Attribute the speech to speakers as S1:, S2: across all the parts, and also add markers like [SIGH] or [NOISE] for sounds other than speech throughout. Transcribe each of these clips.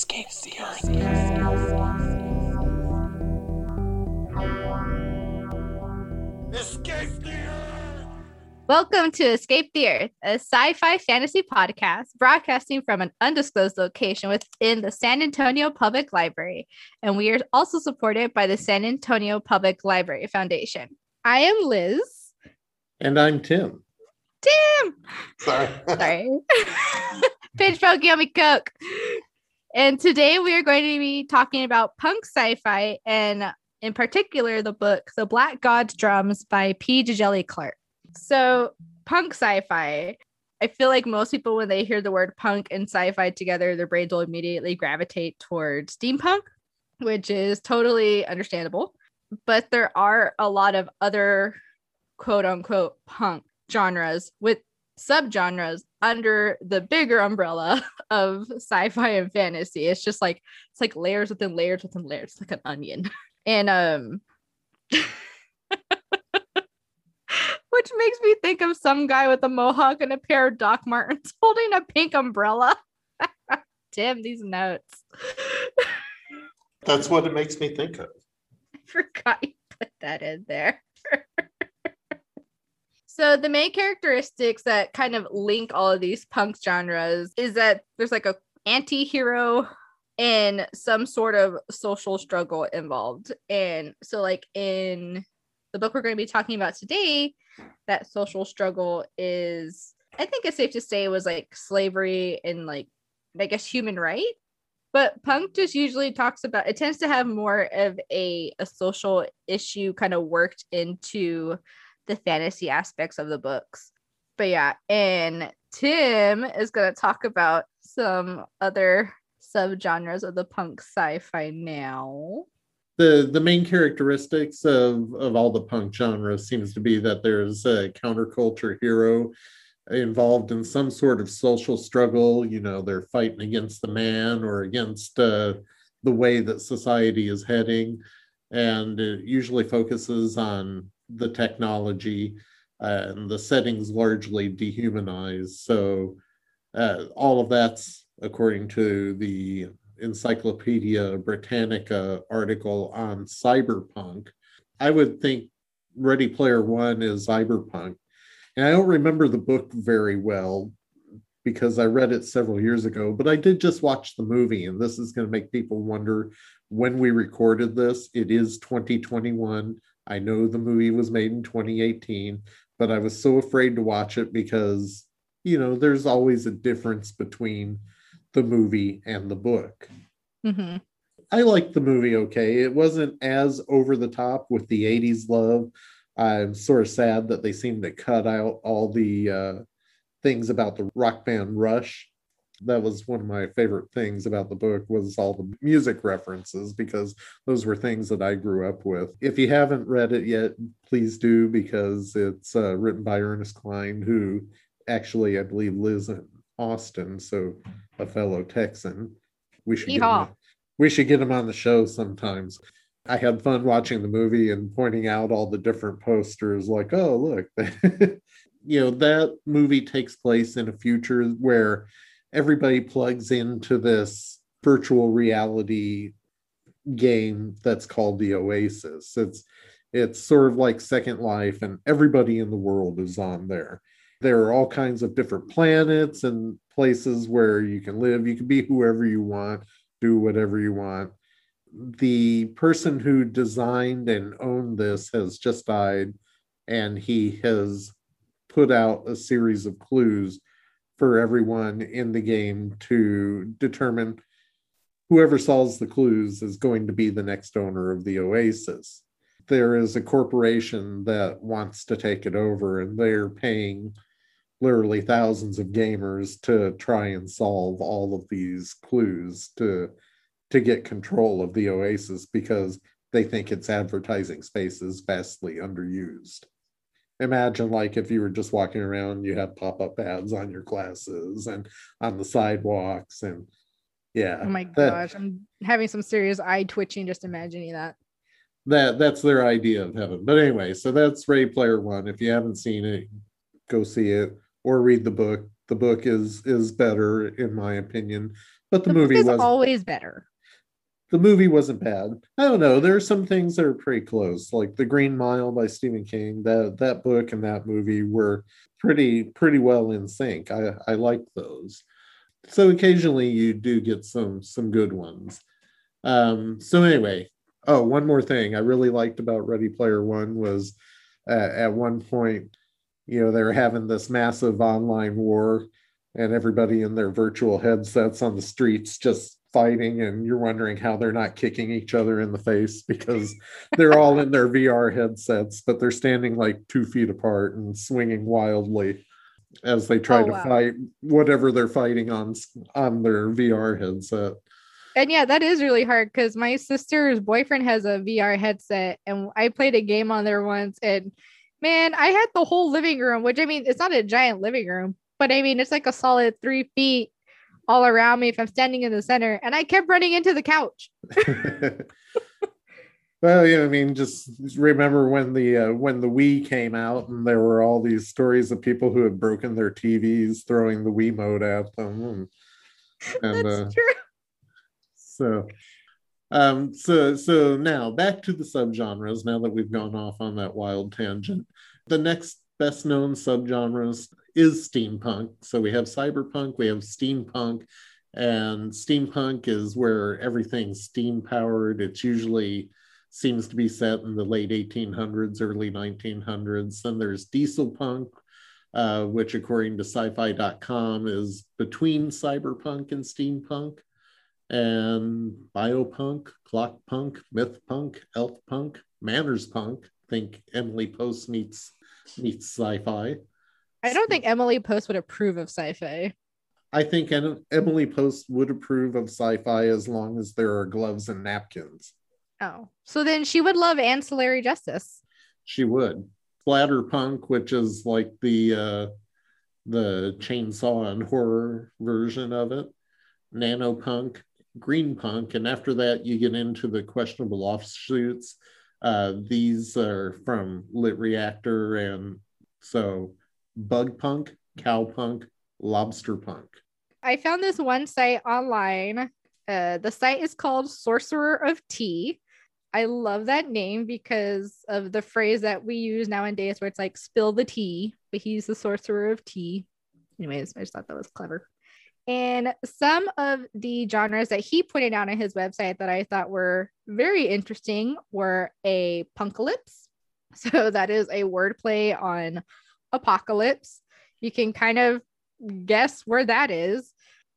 S1: Escape the Earth.
S2: Escape the Earth!
S3: Welcome to Escape the Earth, a sci fi fantasy podcast broadcasting from an undisclosed location within the San Antonio Public Library. And we are also supported by the San Antonio Public Library Foundation. I am Liz.
S4: And I'm Tim.
S3: Tim!
S2: Sorry.
S3: Sorry. [LAUGHS] Pinch Pokey on me Coke. And today we are going to be talking about punk sci fi and, in particular, the book The Black God's Drums by P. Djeli Clark. So, punk sci fi, I feel like most people, when they hear the word punk and sci fi together, their brains will immediately gravitate towards steampunk, which is totally understandable. But there are a lot of other quote unquote punk genres with subgenres under the bigger umbrella [LAUGHS] of sci-fi and fantasy. It's just like it's like layers within layers within layers, like an onion. [LAUGHS] And um [LAUGHS] which makes me think of some guy with a mohawk and a pair of Doc Martens holding a pink umbrella. Damn these notes.
S4: That's what it makes me think of.
S3: I forgot you put that in there. So the main characteristics that kind of link all of these punk genres is that there's like a anti-hero and some sort of social struggle involved. And so like in the book we're going to be talking about today, that social struggle is I think it's safe to say was like slavery and like I guess human right but punk just usually talks about it tends to have more of a, a social issue kind of worked into the fantasy aspects of the books but yeah and tim is going to talk about some other subgenres of the punk sci-fi now
S4: The the main characteristics of, of all the punk genres seems to be that there's a counterculture hero involved in some sort of social struggle. You know, they're fighting against the man or against uh, the way that society is heading. And it usually focuses on the technology uh, and the settings largely dehumanized. So uh, all of that's according to the Encyclopedia Britannica article on cyberpunk. I would think Ready Player One is cyberpunk. And I don't remember the book very well because I read it several years ago, but I did just watch the movie, and this is going to make people wonder when we recorded this. It is 2021. I know the movie was made in 2018, but I was so afraid to watch it because, you know, there's always a difference between the movie and the book.
S3: mm-hmm.
S4: I liked the movie okay. It wasn't as over the top with the 80s love. I'm sort of sad that they seem to cut out all the uh, things about the rock band Rush. That was one of my favorite things about the book was all the music references because those were things that I grew up with. If you haven't read it yet, please do because it's uh, written by Ernest Cline, who actually I believe lives in Austin, so a fellow Texan. We should get him, we should get him on the show sometimes. I had fun watching the movie and pointing out all the different posters, like, oh, look. [LAUGHS] you know, that movie takes place in a future where everybody plugs into this virtual reality game that's called the Oasis. It's it's sort of like Second Life, and everybody in the world is on there. There are all kinds of different planets and places where you can live. You can be whoever you want, do whatever you want the person who designed and owned this has just died and he has put out a series of clues for everyone in the game to determine whoever solves the clues is going to be the next owner of the oasis there is a corporation that wants to take it over and they're paying literally thousands of gamers to try and solve all of these clues to to get control of the Oasis because they think its advertising space is vastly underused. Imagine like if you were just walking around, you had pop-up ads on your glasses and on the sidewalks and yeah.
S3: Oh my
S4: that-
S3: gosh, I'm having some serious eye twitching just imagining that.
S4: that that's their idea of heaven. But anyway, so that's ray Player One. If you haven't seen it, go see it or read the book. The book is is better in my opinion but the,
S3: The,
S4: movie was
S3: always better.
S4: The movie wasn't bad. I don't know. There are some things that are pretty close, like The Green Mile by Stephen King. That that book and that movie were pretty pretty well in sync. I I liked those. So occasionally you do get some some good ones. Um, so anyway, oh, one more thing I really liked about Ready Player One was uh, at one point, you know, they were having this massive online war, and everybody in their virtual headsets on the streets just fighting, and you're wondering how they're not kicking each other in the face because they're all in their VR headsets, but they're standing like two feet apart and swinging wildly as they try
S3: Oh,
S4: to
S3: wow.
S4: fight whatever they're fighting on on their VR headset.
S3: And yeah, that is really hard because my sister's boyfriend has a VR headset, and I played a game on there once. And man, I had the whole living room, which I mean, it's not a giant living room, but I mean, it's like a solid three feet all around me if I'm standing in the center. And I kept running into the couch. [LAUGHS] [LAUGHS]
S4: well, yeah, I mean, just remember when the uh, when the Wii came out, and there were all these stories of people who had broken their TVs throwing the Wiimote at them, and, and
S3: That's
S4: uh,
S3: true.
S4: so um so so now back to the subgenres now that we've gone off on that wild tangent the next best known subgenres is steampunk so we have cyberpunk we have steampunk and steampunk is where everything's steam powered it's usually seems to be set in the late 1800s early 1900s then there's diesel punk uh, which according to sci-fi.com is between cyberpunk and steampunk and biopunk, clock punk, myth punk, elf punk, manners punk. Think Emily Post meets meets sci-fi.
S3: I don't think Emily Post would approve of sci-fi.
S4: I think Emily Post would approve of sci-fi as long as there are gloves and napkins.
S3: Oh, so then she would love ancillary justice.
S4: She would. Splatter punk, which is like the uh, the chainsaw and horror version of it. Nanopunk, green punk, and after that you get into the questionable offshoots. Uh, these are from Lit Reactor, and so bug punk, cow punk, lobster punk.
S3: I found this one site online. Uh, the site is called Sorcerer of Tea. I love that name because of the phrase that we use nowadays where it's like spill the tea, but he's the sorcerer of tea. Anyways, I just thought that was clever. And some of the genres that he pointed out on his website that I thought were very interesting were a punkalypse. [LAUGHS] So that is a wordplay on apocalypse. You can kind of guess where that is.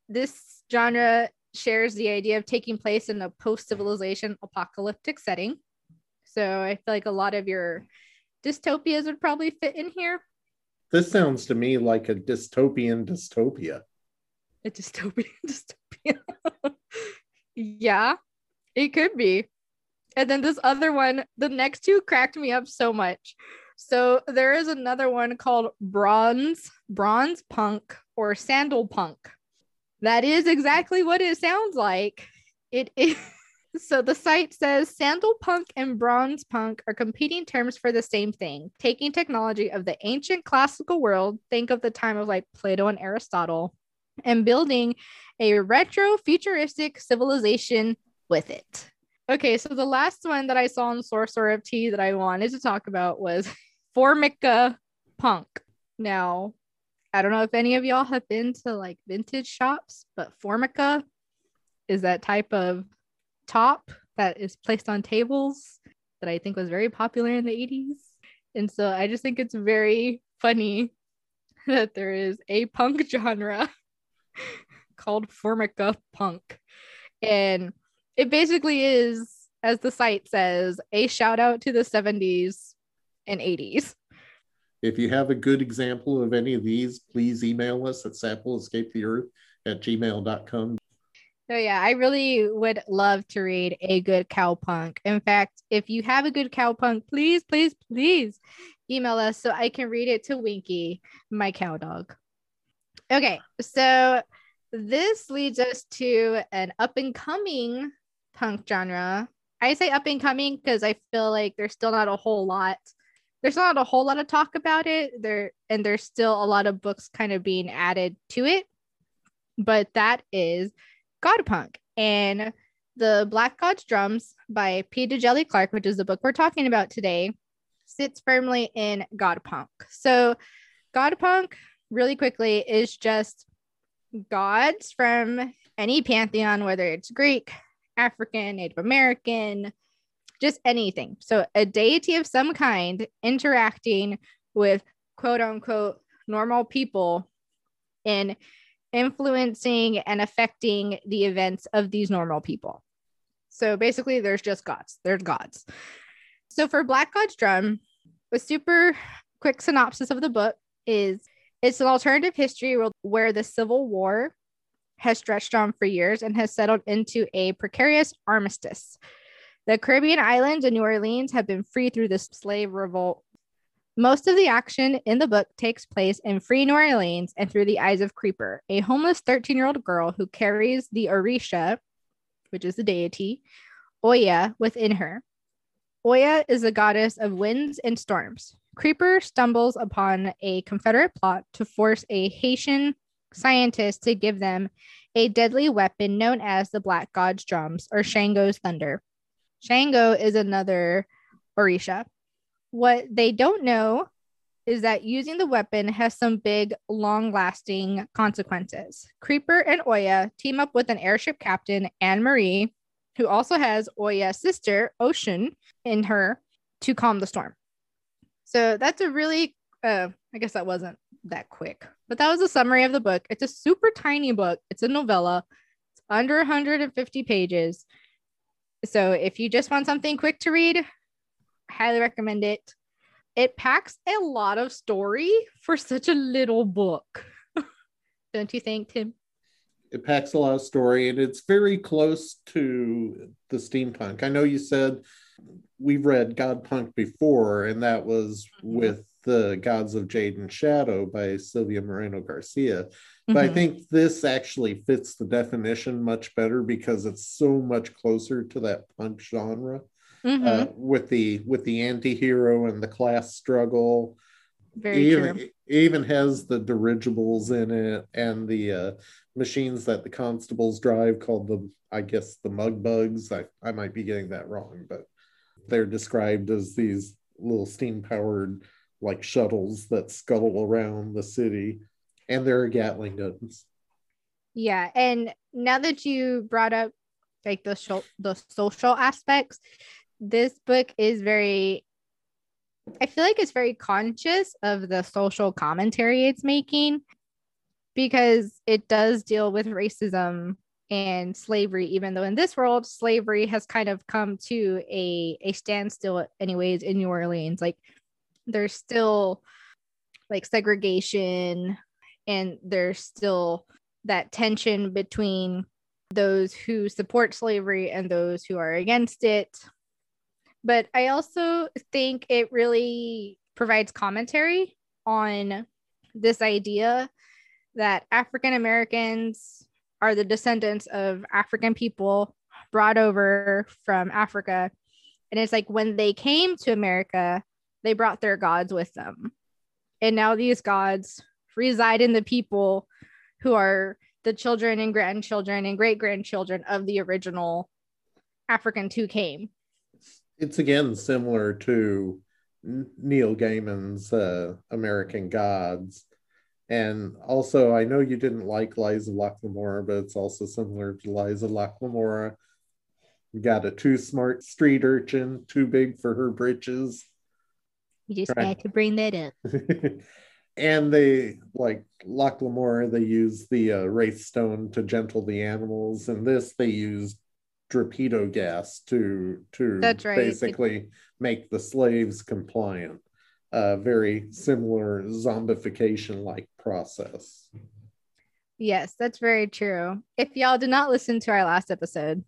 S3: This genre shares the idea of taking place in a post civilization apocalyptic setting. So I feel like a lot of your dystopias would probably fit in here.
S4: This sounds to me like a dystopian dystopia.
S3: A dystopian [LAUGHS] dystopia. [LAUGHS] yeah, it could be. And then this other one, the next two cracked me up so much. So there is another one called bronze, bronze punk or sandal punk. That is exactly what it sounds like. It is. [LAUGHS] So the site says sandal punk and bronze punk are competing terms for the same thing, taking technology of the ancient classical world, think of the time of like Plato and Aristotle, and building a retro futuristic civilization with it. Okay, so the last one that I saw in Sorcerer of Tea that I wanted to talk about was [LAUGHS] Formica Punk. Now, I don't know if any of y'all have been to like vintage shops, but Formica is that type of top that is placed on tables that I think was very popular in the 80s. And so I just think it's very funny [LAUGHS] that there is a punk [LAUGHS] genre called Formica Punk. And it basically is, as the site says, a shout out to the 70s and 80s.
S4: If you have a good example of any of these, please email us at sampleescapetheearth at gmail.com.
S3: So yeah, I really would love to read a good cowpunk. In fact, if you have a good cowpunk, please, please, please email us so I can read it to Winky, my cow dog. Okay, so this leads us to an up and coming punk genre. I say up and coming because I feel like there's still not a whole lot. There's not a whole lot of talk about it. There and there's still a lot of books kind of being added to it. But that is God Punk. And the Black God's Drums by P. Djèlí Clark, which is the book we're talking about today, sits firmly in God Punk. So, God Punk, really quickly, is just gods from any pantheon, whether it's Greek, African, Native American, just anything. So, a deity of some kind interacting with quote unquote normal people in influencing and affecting the events of these normal people. So basically, there's just gods. There's gods. So for Black God's Drum, a super quick synopsis of the book is it's an alternative history where the Civil War has stretched on for years and has settled into a precarious armistice. The Caribbean islands and New Orleans have been free through the slave revolt most of the action in the book takes place in free New Orleans and through the eyes of Creeper, a homeless 13 year old girl who carries the Orisha, which is the deity, Oya, within her. Oya is the goddess of winds and storms. Creeper stumbles upon a Confederate plot to force a Haitian scientist to give them a deadly weapon known as the Black God's Drums or Shango's Thunder. Shango is another Orisha. What they don't know is that using the weapon has some big, long lasting consequences. Creeper and Oya team up with an airship captain, Anne Marie, who also has Oya's sister, Oshun, in her to calm the storm. So that's a really, uh, I guess that wasn't that quick, but that was a summary of the book. It's a super tiny book, it's a novella, it's under 150 pages. So if you just want something quick to read, highly recommend it. It packs a lot of story for such a little book. [LAUGHS] Don't you think, Tim?
S4: It packs a lot of story and it's very close to the steampunk. I know you said we've read God Punk before, and that was mm-hmm. with the Gods of Jade and Shadow by Silvia Moreno Garcia. But mm-hmm. I think this actually fits the definition much better because it's so much closer to that punk genre mm-hmm. uh, with the with the anti-hero and the class struggle
S3: very
S4: even,
S3: true.
S4: even has the dirigibles in it and the uh, machines that the constables drive called the i guess the mug bugs I, I might be getting that wrong but they're described as these little steam powered like shuttles that scuttle around the city and there are gatling guns
S3: yeah and now that you brought up like the, sh- the social aspects this book is very I feel like it's very conscious of the social commentary it's making because it does deal with racism and slavery, even though in this world, slavery has kind of come to a, a standstill, anyways, in New Orleans. Like there's still like segregation and there's still that tension between those who support slavery and those who are against it but I also think it really provides commentary on this idea that African Americans are the descendants of African people brought over from Africa. And it's like when they came to America, they brought their gods with them. And now these gods reside in the people who are the children and grandchildren and great grandchildren of the original Africans who came
S4: it's again similar to Neil Gaiman's uh, American Gods. And also, I know you didn't like Lies of Locke Lamora, but it's also similar to Lies of Locke Lamora. You got a too smart street urchin, too big for her britches.
S3: You just right. had to bring that up. [LAUGHS]
S4: and they like Locke Lamora, they use the uh, wraith stone to gentle the animals. And this, they used torpedo gas to to
S3: right.
S4: basically make the slaves compliant. A very similar zombification like process.
S3: Yes, that's very true. If y'all did not listen to our last episode,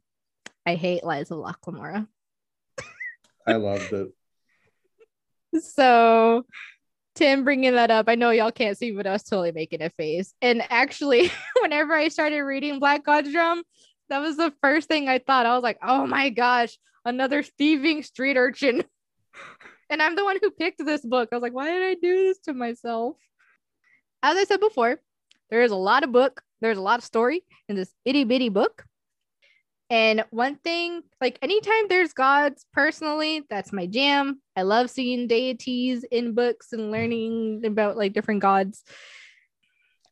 S3: I hate Lies of Locke Lamora.
S4: I loved it.
S3: So, Tim bringing that up, I know y'all can't see, but I was totally making a face. And actually, [LAUGHS] whenever I started reading Black God's Drum, that was the first thing I thought. I was like, oh my gosh, another thieving street urchin. [LAUGHS] and I'm the one who picked this book. I was like, why did I do this to myself? As I said before, there is a lot of book There's a lot of story in this itty bitty book. And one thing, like anytime there's gods, personally, that's my jam. I love seeing deities in books and mm. learning about like different gods.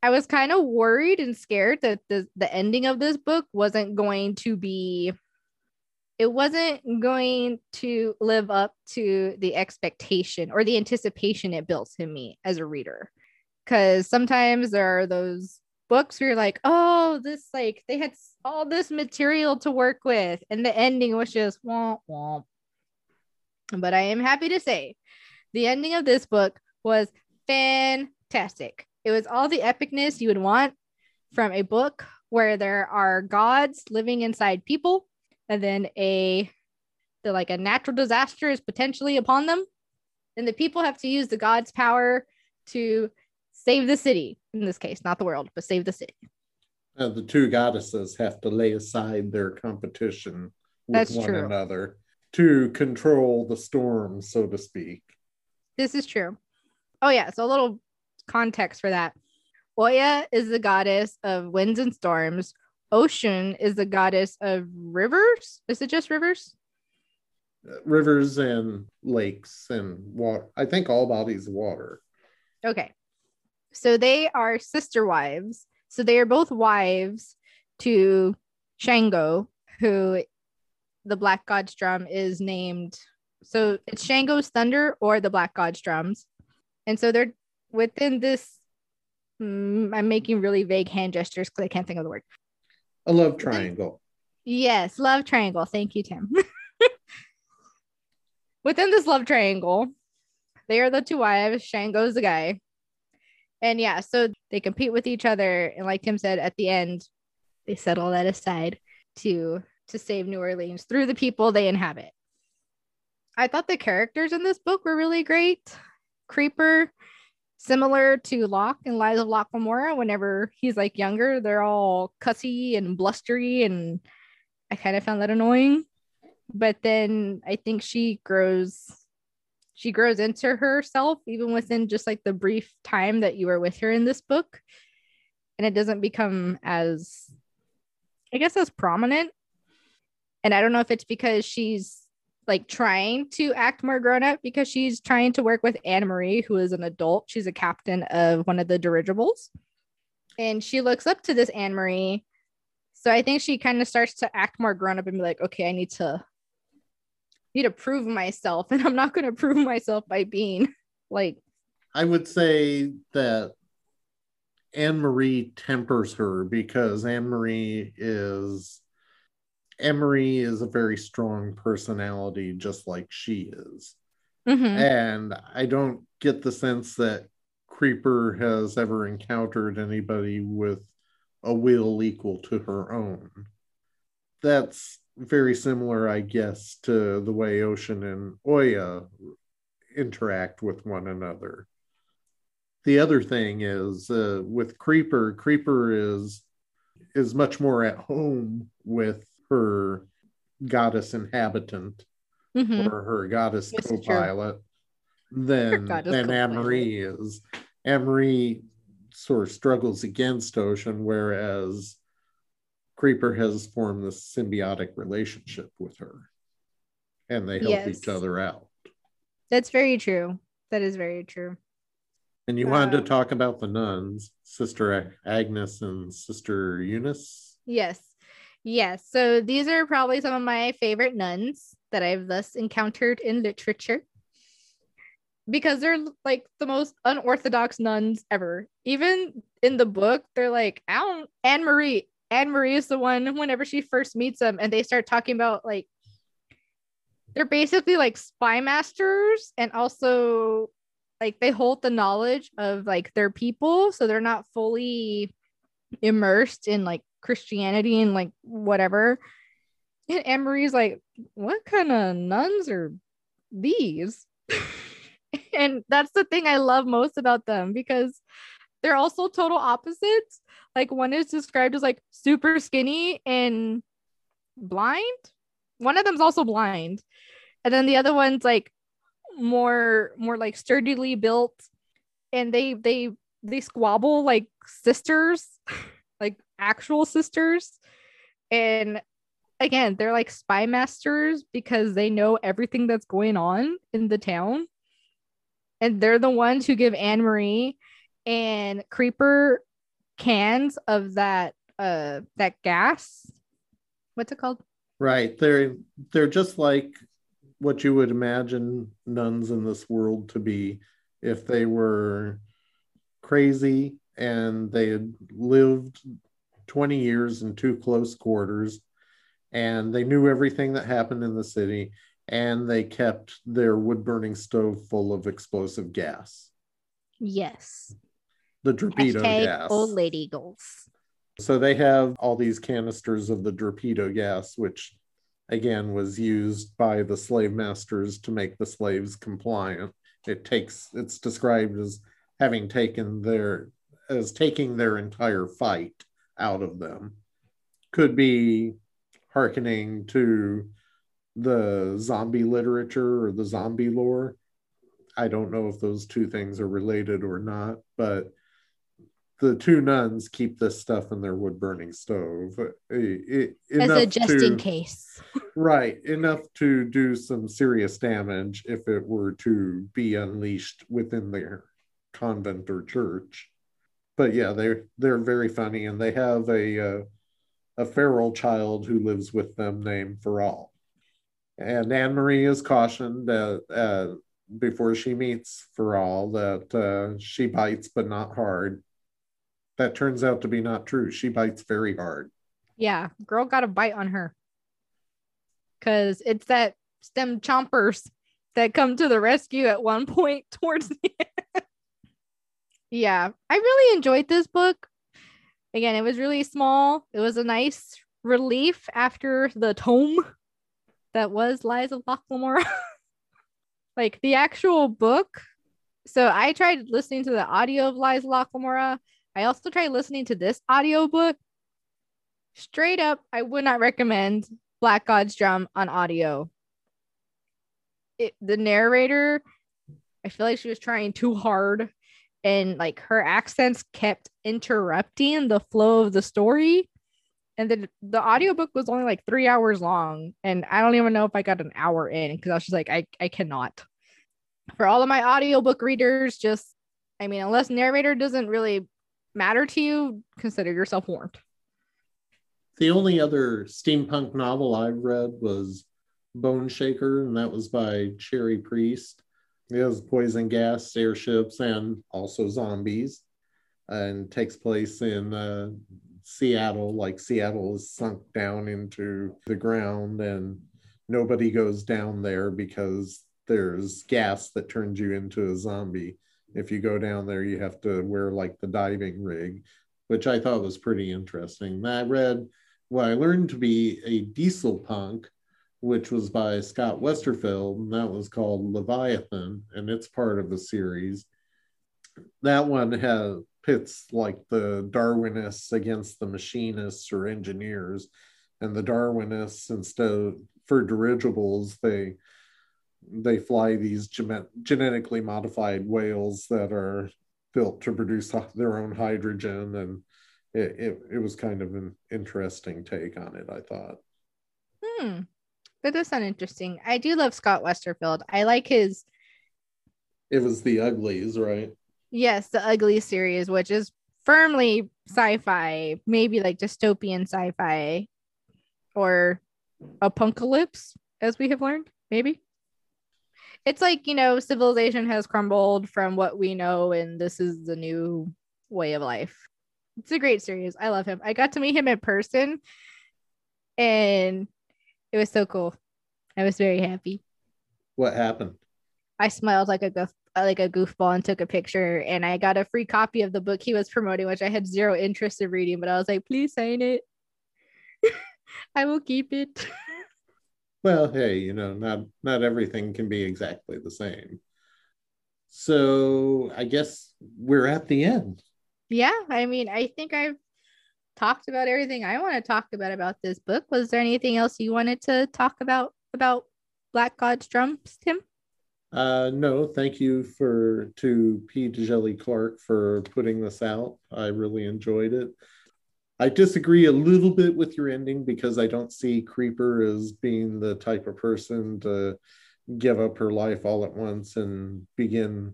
S3: I was kind of worried and scared that the, the ending of this book wasn't going to be, it wasn't going to live up to the expectation or the anticipation it built in me as a reader. Because sometimes there are those books where you're like, oh, this like they had all this material to work with, and the ending was just womp womp. But I am happy to say the ending of this book was fantastic. It was all the epicness you would want from a book where there are gods living inside people, and then a the like a natural disaster is potentially upon them. And the people have to use the god's power to save the city in this case, not the world, but save the city.
S4: Uh, the two goddesses have to lay aside their competition with
S3: That's
S4: one
S3: true.
S4: another to control the storm, so to speak.
S3: This is true. Oh, yeah. So, a little context for that Oya is the goddess of winds and storms. Oshun is the goddess of rivers. Is it just rivers?
S4: Uh, Rivers and lakes and water. I think all bodies of water.
S3: Okay. So they are sister wives. So they are both wives to Shango, who the Black God's drum is named. So it's Shango's thunder or the Black God's drums. And so they're within this. mm, I'm making really vague hand gestures because I can't think of the word.
S4: A love triangle.
S3: Yes, love triangle. Thank you, Tim. [LAUGHS] Within this love triangle, they are the two wives. Shango's the guy. And yeah, so they compete with each other. And like Tim said, at the end, they set all that aside to to save New Orleans through the people they inhabit. I thought the characters in this book were really great. Creeper, similar to Locke and Lies of Locke Lamora, whenever he's like younger, they're all cussy and blustery, and I kind of found that annoying. But then I think she grows she grows into herself even within just like the brief time that you were with her in this book. And it doesn't become as I guess as prominent. And I don't know if it's because she's like trying to act more grown up because she's trying to work with Anne Marie, who is an adult. She's a captain of one of the dirigibles. And she looks up to this Anne Marie. So I think she kind of starts to act more grown up and be like, okay, I need to need to prove myself. [LAUGHS] And I'm not gonna prove myself by being like
S4: I would say that Anne Marie tempers her because Anne Marie is Anne Marie is a very strong personality, just like she is.
S3: mhm.
S4: And I don't get the sense that Creeper has ever encountered anybody with a will equal to her own. That's very similar, I guess, to the way Oshun and Oya interact with one another. The other thing is uh, with Creeper, Creeper is is much more at home with her goddess inhabitant
S3: Mhm.
S4: or her goddess
S3: true.
S4: co-pilot than
S3: goddess
S4: than
S3: co-pilot.
S4: Marie is. Anne Marie sort of struggles against Oshun, whereas Creeper has formed this symbiotic relationship with her, and they help
S3: Yes.
S4: each other out.
S3: That's very true. That is very true.
S4: And you wanted
S3: Um,
S4: to talk about the nuns, Sister Agnes and Sister Eunice.
S3: Yes. Yes. So these are probably some of my favorite nuns that I've thus encountered in literature because they're like the most unorthodox nuns ever. Even in the book, they're like, I don't, Anne Marie. Anne Marie is the one whenever she first meets them and they start talking about like, they're basically like spy masters and also like they hold the knowledge of like their people. So they're not fully immersed in like Christianity and like whatever. And Anne Marie's like, what kind of nuns are these? [LAUGHS] and that's the thing I love most about them because they're also total opposites. Like one is described as like super skinny and blind. One of them's also blind. And then the other one's like more more like sturdily built and they they they squabble like sisters [LAUGHS] like actual sisters. And again, they're like spy masters because they know everything that's going on in the town. And they're the ones who give Anne Marie and Creeper cans of that uh that gas. What's it called?
S4: Right. They're they're just like what you would imagine nuns in this world to be if they were crazy and they had lived 20 years in two close quarters and they knew everything that happened in the city and they kept their wood burning stove full of explosive gas
S3: Yes.
S4: The torpedo
S3: Hashtag
S4: gas
S3: old lady goals.
S4: so they have all these canisters of the torpedo gas which again was used by the slave masters to make the slaves compliant. It takes it's described as having taken their as taking their entire fight out of them. Could be hearkening to the zombie literature or the zombie lore. I don't know if those two things are related or not but the two nuns keep this stuff in their wood burning stove eh, eh,
S3: As a just
S4: to-
S3: in case. [LAUGHS]
S4: Right, enough to do some serious damage if it were to be unleashed within their convent or church. But yeah, they're they're very funny, and they have a uh, a feral child who lives with them named Feral. And Anne Marie is cautioned that uh, before she meets Feral that uh, she bites but not hard. That turns out to be not true. She bites very hard.
S3: Yeah, girl got a bite on her. Cause it's that stem chompers that come to the rescue at one [LAUGHS] point towards the end. yeah, I really enjoyed this book. Again, it was really small. It was a nice relief after the tome that was Lies of Locke Lamora. [LAUGHS] like the actual book. So I tried listening to the audio of Lies of. I also tried listening to this audio book straight up, I would not recommend Black God's Drum on audio. It, the narrator, I feel like she was trying too hard, and like her accents kept interrupting the flow of the story. And then the audiobook was only like three hours long, and I don't even know if I got an hour in because I was just like, I, I cannot. For all of my audiobook readers, just I mean, unless narrator doesn't really matter to you, consider yourself warned.
S4: The only other steampunk novel I've read was Bone Shaker, and that was by Cherie Priest. It has poison gas, airships, and also zombies, and takes place in uh, Seattle. Like Seattle is sunk down into the ground, and nobody goes down there because there's gas that turns you into a zombie. If you go down there, you have to wear like the diving rig, which I thought was pretty interesting. I read what I learned to be a diesel punk, which was by Scott Westerfeld, and that was called Leviathan, and it's part of the series. That one has pits like the Darwinists against the machinists or engineers, and the Darwinists instead of for dirigibles they they fly these gene- genetically modified whales that are built to produce their own hydrogen and it, it, it was kind of an interesting take on it i thought
S3: Hmm. That does sound interesting. I do love Scott Westerfeld. I like his
S4: it was the uglies right
S3: yes, the Ugly series, which is firmly sci-fi, maybe like dystopian sci-fi or apocalypse, as we have learned, maybe. It's like, you know, civilization has crumbled from what we know, and this is the new way of life. It's a great series. I love him. I got to meet him in person and it was so cool. I was very happy.
S4: what happened
S3: I smiled like a goof, like a goofball and took a picture and I got a free copy of the book he was promoting which I had zero interest in reading but I was like please sign it. [LAUGHS] I will keep it. [LAUGHS]
S4: well hey you know not not everything can be exactly the same so i guess we're at the end
S3: yeah, I mean, I think I've talked about everything I want to talk about about this book. Was there anything else you wanted to talk about about Black God's drums, Tim?
S4: Uh, no, thank you for to P. Djèlí Clark for putting this out. I really enjoyed it. I disagree a little bit with your ending because I don't see Creeper as being the type of person to give up her life all at once and begin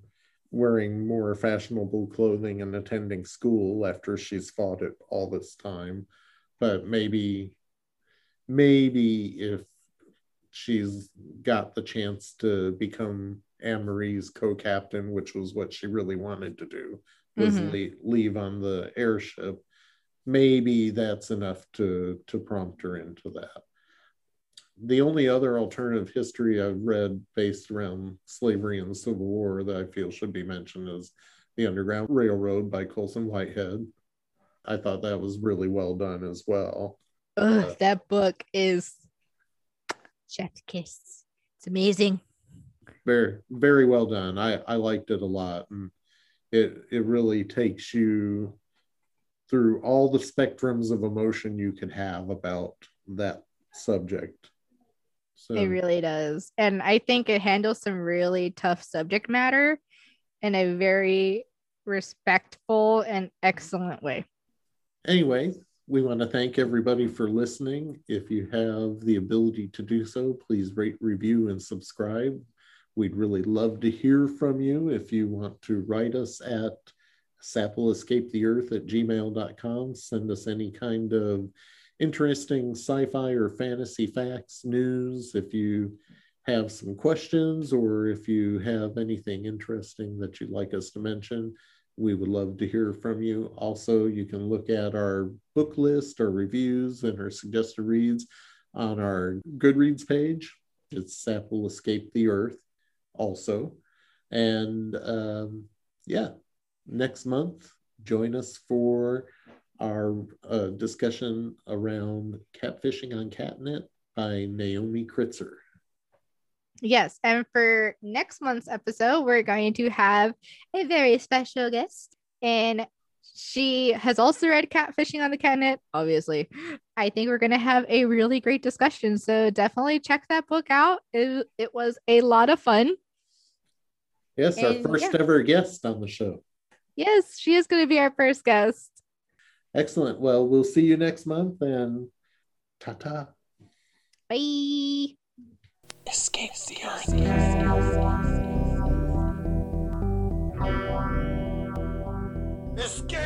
S4: wearing more fashionable clothing and attending school after she's fought it all this time. But maybe, maybe if she's got the chance to become Anne-Marie's co-captain, which was what she really wanted to do, was
S3: Mhm.
S4: leave, leave on the airship. Maybe that's enough to to prompt her into that. The only other alternative history I've read based around slavery and the Civil War that I feel should be mentioned is The Underground Railroad by Colson Whitehead. I thought that was really well done as well.
S3: Ugh, that book is chef's kiss. It's amazing.
S4: very very well done i i liked it a lot and it it really takes you through all the spectrums of emotion you can have about that subject so
S3: It really does. And I think it handles some really tough subject matter in a very respectful and excellent way.
S4: anyway we want to thank everybody for listening if you have the ability to do so please rate review and subscribe we'd really love to hear from you if you want to write us at sappleescapetheearth at gmail.com send us any kind of interesting sci-fi or fantasy facts news if you have some questions or if you have anything interesting that you'd like us to mention we would love to hear from you. Also you can look at our book list our reviews and our suggested reads on our goodreads page. It's sap will escape the earth also. And um, yeah next month join us for our uh, discussion around catfishing on catnet by naomi kritzer
S3: Yes. And for next month's episode, we're going to have a very special guest. And she has also read Catfishing on the Catnet, obviously. I think we're going to have a really great discussion. So definitely check that book out. It, it was a lot of fun.
S4: yes our first
S3: yeah.
S4: ever guest on the show
S3: Yes, she is going to be our first guest.
S4: Excellent. Well, we'll see you next month and ta ta.
S3: Bye.
S1: Escape the. Escape.